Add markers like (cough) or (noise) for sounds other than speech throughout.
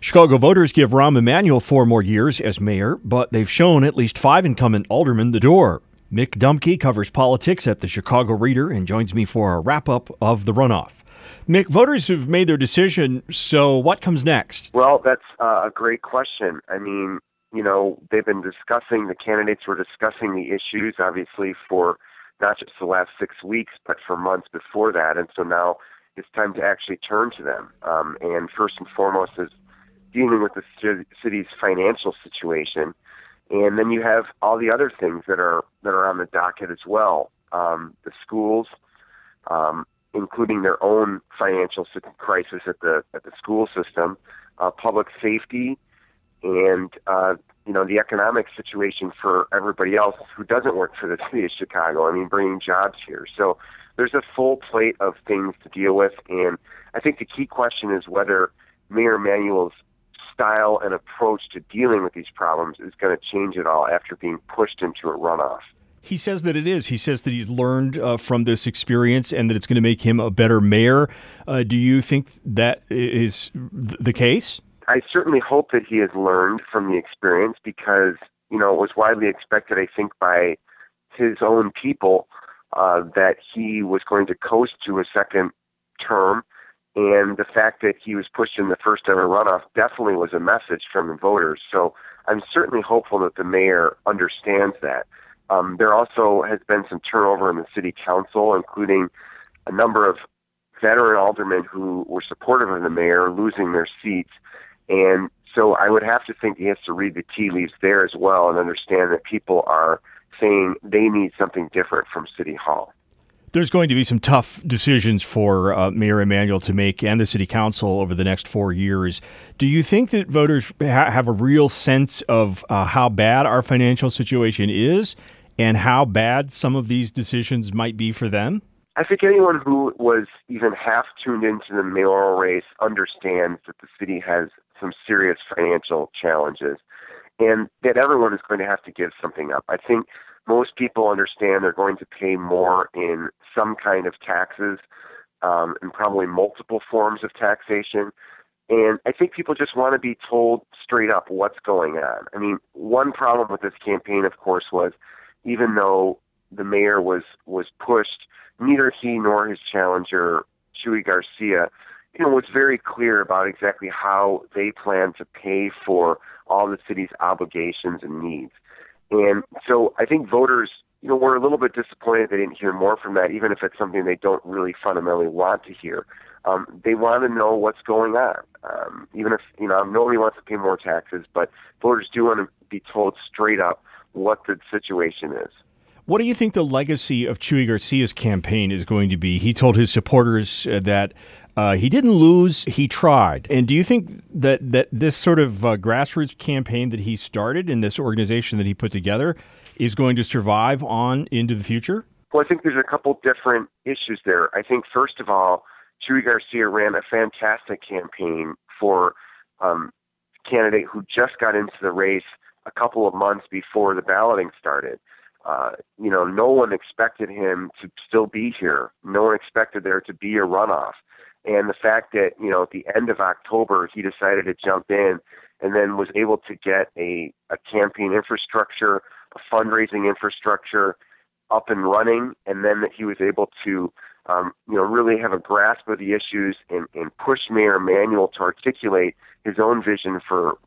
Chicago voters give Rahm Emanuel four more years as mayor, but they've shown at least five incumbent aldermen the door. Mick Dumke covers politics at the Chicago Reader and joins me for a wrap up of the runoff. Mick, voters have made their decision, so what comes next? Well, that's uh, a great question. I mean, you know, they've been discussing, the candidates were discussing the issues, obviously, for not just the last six weeks, but for months before that. And so now it's time to actually turn to them. Um, and first and foremost is dealing with the city's financial situation, and then you have all the other things that are that are on the docket as well. Um, the schools, um, including their own financial crisis at the at the school system, uh, public safety, and uh, you know the economic situation for everybody else who doesn't work for the (laughs) city of Chicago. I mean, bringing jobs here. So there's a full plate of things to deal with, and I think the key question is whether Mayor Emanuel's style and approach to dealing with these problems is going to change it all after being pushed into a runoff. He says that it is. He says that he's learned uh, from this experience and that it's going to make him a better mayor. Uh, do you think that is the case? I certainly hope that he has learned from the experience because, you know, it was widely expected, I think, by his own people uh, that he was going to coast to a second term and the fact that he was pushed in the first ever runoff definitely was a message from the voters. So I'm certainly hopeful that the mayor understands that. Um, there also has been some turnover in the city council, including a number of veteran aldermen who were supportive of the mayor losing their seats. And so I would have to think he has to read the tea leaves there as well and understand that people are saying they need something different from City Hall there's going to be some tough decisions for uh, Mayor Emanuel to make and the city council over the next four years. Do you think that voters ha- have a real sense of uh, how bad our financial situation is and how bad some of these decisions might be for them? I think anyone who was even half tuned into the mayoral race understands that the city has some serious financial challenges and that everyone is going to have to give something up. I think most people understand they're going to pay more in some kind of taxes um, and probably multiple forms of taxation. And I think people just want to be told straight up what's going on. I mean, one problem with this campaign, of course, was even though the mayor was was pushed, neither he nor his challenger, Chuy Garcia, you know, was very clear about exactly how they plan to pay for all the city's obligations and needs. And so I think voters, you know, were a little bit disappointed they didn't hear more from that, even if it's something they don't really fundamentally want to hear. Um, they want to know what's going on. Um, even if, you know, nobody wants to pay more taxes, but voters do want to be told straight up what the situation is. What do you think the legacy of Chuy Garcia's campaign is going to be? He told his supporters uh, that uh, he didn't lose; he tried. And do you think that that this sort of uh, grassroots campaign that he started and this organization that he put together is going to survive on into the future? Well, I think there's a couple different issues there. I think first of all, Chuy Garcia ran a fantastic campaign for um, candidate who just got into the race a couple of months before the balloting started. Uh, you know, no one expected him to still be here. No one expected there to be a runoff and the fact that you know at the end of October he decided to jump in and then was able to get a, a campaign infrastructure, a fundraising infrastructure up and running, and then that he was able to um, you know really have a grasp of the issues and, and push Mayor Emanuel to articulate his own vision for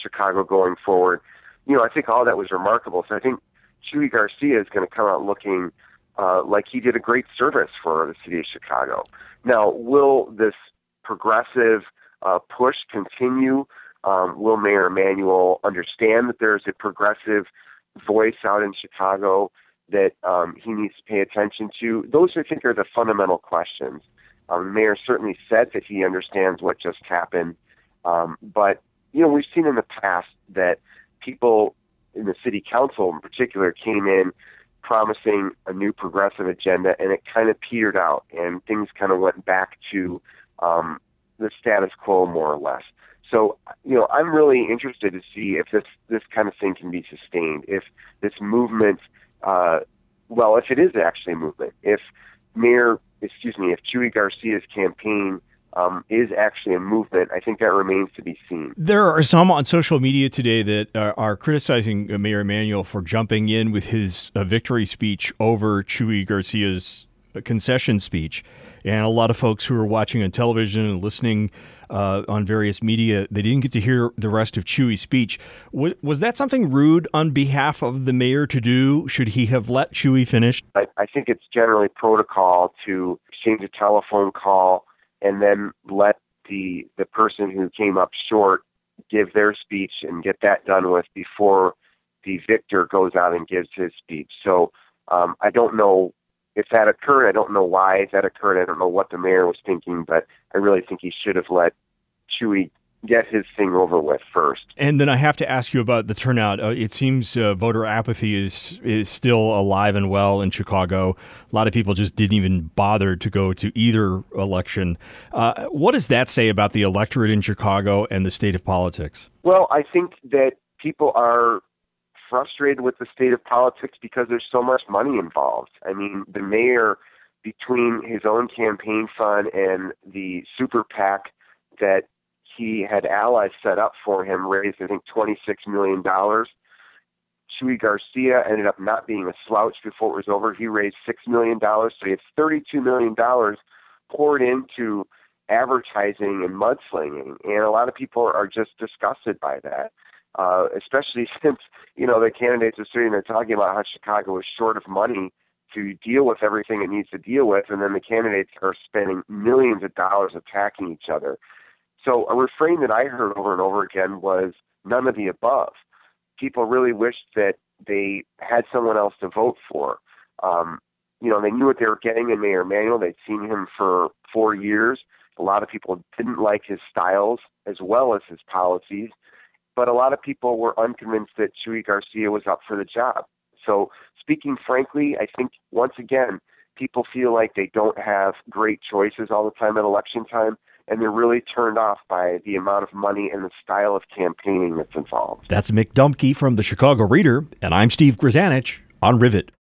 Chicago going forward. You know, I think all that was remarkable. So I think Chuy Garcia is going to come out looking uh, like he did a great service for the city of Chicago. Now, will this progressive uh, push continue? Um, will Mayor Emanuel understand that there's a progressive voice out in Chicago that um, he needs to pay attention to? Those, I think, are the fundamental questions. Um, the mayor certainly said that he understands what just happened, um, but you know we've seen in the past that people in the city council, in particular, came in promising a new progressive agenda, and it kind of petered out, and things kind of went back to um, the status quo more or less. So, you know, I'm really interested to see if this this kind of thing can be sustained. If this movement, uh, well, if it is actually a movement, if Mayor, excuse me, if Chuy Garcia's campaign um, is actually a movement. I think that remains to be seen. There are some on social media today that are, are criticizing Mayor Emanuel for jumping in with his uh, victory speech over Chuy Garcia's concession speech. And a lot of folks who are watching on television and listening uh, on various media, they didn't get to hear the rest of Chuy's speech. Was, was that something rude on behalf of the mayor to do? Should he have let Chuy finish? I, I think it's generally protocol to exchange a telephone call and then let the the person who came up short give their speech and get that done with before the victor goes out and gives his speech. So um, I don't know if that occurred. I don't know why that occurred. I don't know what the mayor was thinking, but I really think he should have let Chuy get his thing over with first. And then I have to ask you about the turnout. Uh, it seems uh, voter apathy is is still alive and well in Chicago. A lot of people just didn't even bother to go to either election. Uh, what does that say about the electorate in Chicago and the state of politics? Well, I think that people are frustrated with the state of politics because there's so much money involved. I mean, the mayor, between his own campaign fund and the super PAC that he had allies set up for him, raised, I think, $26 million. Chuy Garcia ended up not being a slouch before it was over. He raised $6 million. So he had $32 million poured into advertising and mudslinging. And a lot of people are just disgusted by that uh, especially (laughs) since you know the candidates are sitting there talking about how Chicago is short of money to deal with everything it needs to deal with, and then the candidates are spending millions of dollars attacking each other. So a refrain that I heard over and over again was none of the above. People really wished that they had someone else to vote for. Um, you know, they knew what they were getting in Mayor Manuel. They'd seen him for four years. A lot of people didn't like his styles as well as his policies but a lot of people were unconvinced that Chuy Garcia was up for the job. So, speaking frankly, I think once again, people feel like they don't have great choices all the time at election time, and they're really turned off by the amount of money and the style of campaigning that's involved. That's Mick Dumke from the Chicago Reader, and I'm Steve Grzanich on Rivet.